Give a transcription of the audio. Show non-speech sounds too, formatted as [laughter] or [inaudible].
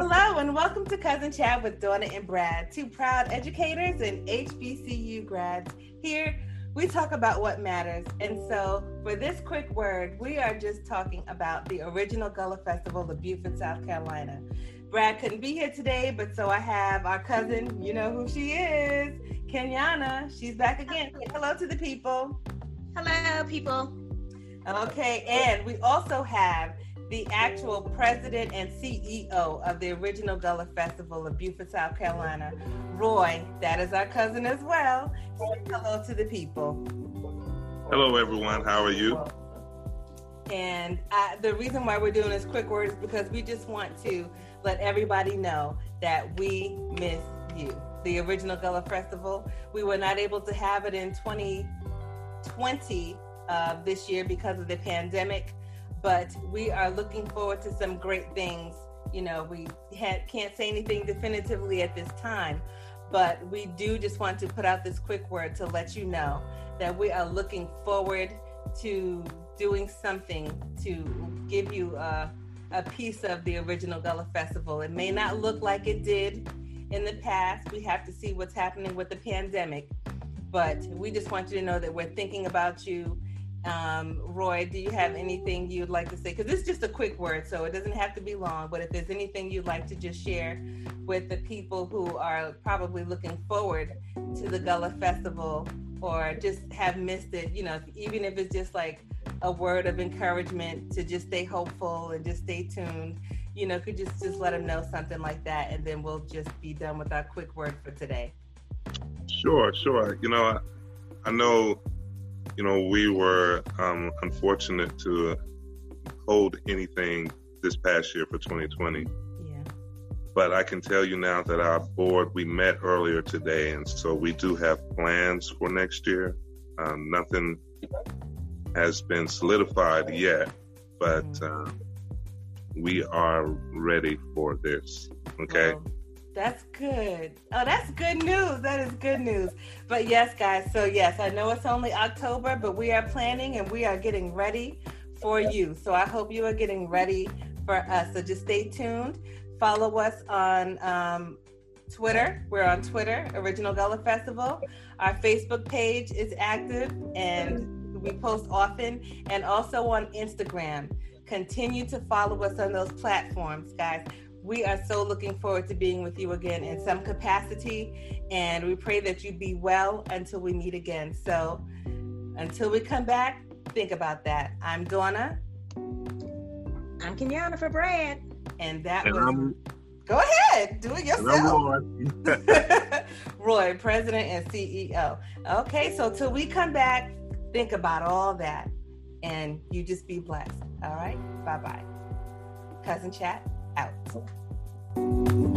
Hello, and welcome to Cousin Chat with Donna and Brad, two proud educators and HBCU grads. Here, we talk about what matters. And so, for this quick word, we are just talking about the original Gullah Festival of Beaufort, South Carolina. Brad couldn't be here today, but so I have our cousin, you know who she is, Kenyana. She's back again. Say hello to the people. Hello, people. Okay, and we also have the actual president and CEO of the original Gullah Festival of Beaufort, South Carolina, Roy. That is our cousin as well. Say hello to the people. Hello, everyone. How are you? And I, the reason why we're doing this quick word is because we just want to let everybody know that we miss you. The original Gullah Festival. We were not able to have it in 2020 uh, this year because of the pandemic, but we are looking forward to some great things. You know, we had, can't say anything definitively at this time, but we do just want to put out this quick word to let you know that we are looking forward to doing something to give you a, a piece of the original Gullah Festival. It may not look like it did in the past. We have to see what's happening with the pandemic, but we just want you to know that we're thinking about you. Um, Roy, do you have anything you'd like to say? Because it's just a quick word, so it doesn't have to be long. But if there's anything you'd like to just share with the people who are probably looking forward to the Gullah Festival or just have missed it, you know, even if it's just like a word of encouragement to just stay hopeful and just stay tuned, you know, could just just let them know something like that, and then we'll just be done with our quick word for today. Sure, sure. You know, I, I know, you know, we were um, unfortunate to hold anything this past year for 2020. Yeah. But I can tell you now that our board, we met earlier today, and so we do have plans for next year. Um, nothing has been solidified yet, but Mm-hmm. uh, we are ready for this. Okay. Well, that's good. Oh, that's good news. That is good news. But yes, guys. So yes, I know it's only October, but we are planning and we are getting ready for you. So I hope you are getting ready for us. So just stay tuned. Follow us on um, Twitter. We're on Twitter, Original Gullah Festival. Our Facebook page is active and we post often, and also on Instagram. Continue to follow us on those platforms, guys. We are so looking forward to being with you again in some capacity, and we pray that you be well until we meet again. So, until we come back, think about that. I'm Donna, I'm Kenyana for Brad. and that And was. I'm, Go ahead, do it and I'm yourself. Roy. [laughs] Roy, President and CEO. Okay, so till we come back, think about all that and you just be blessed. All right, bye bye. Cousin Chat out.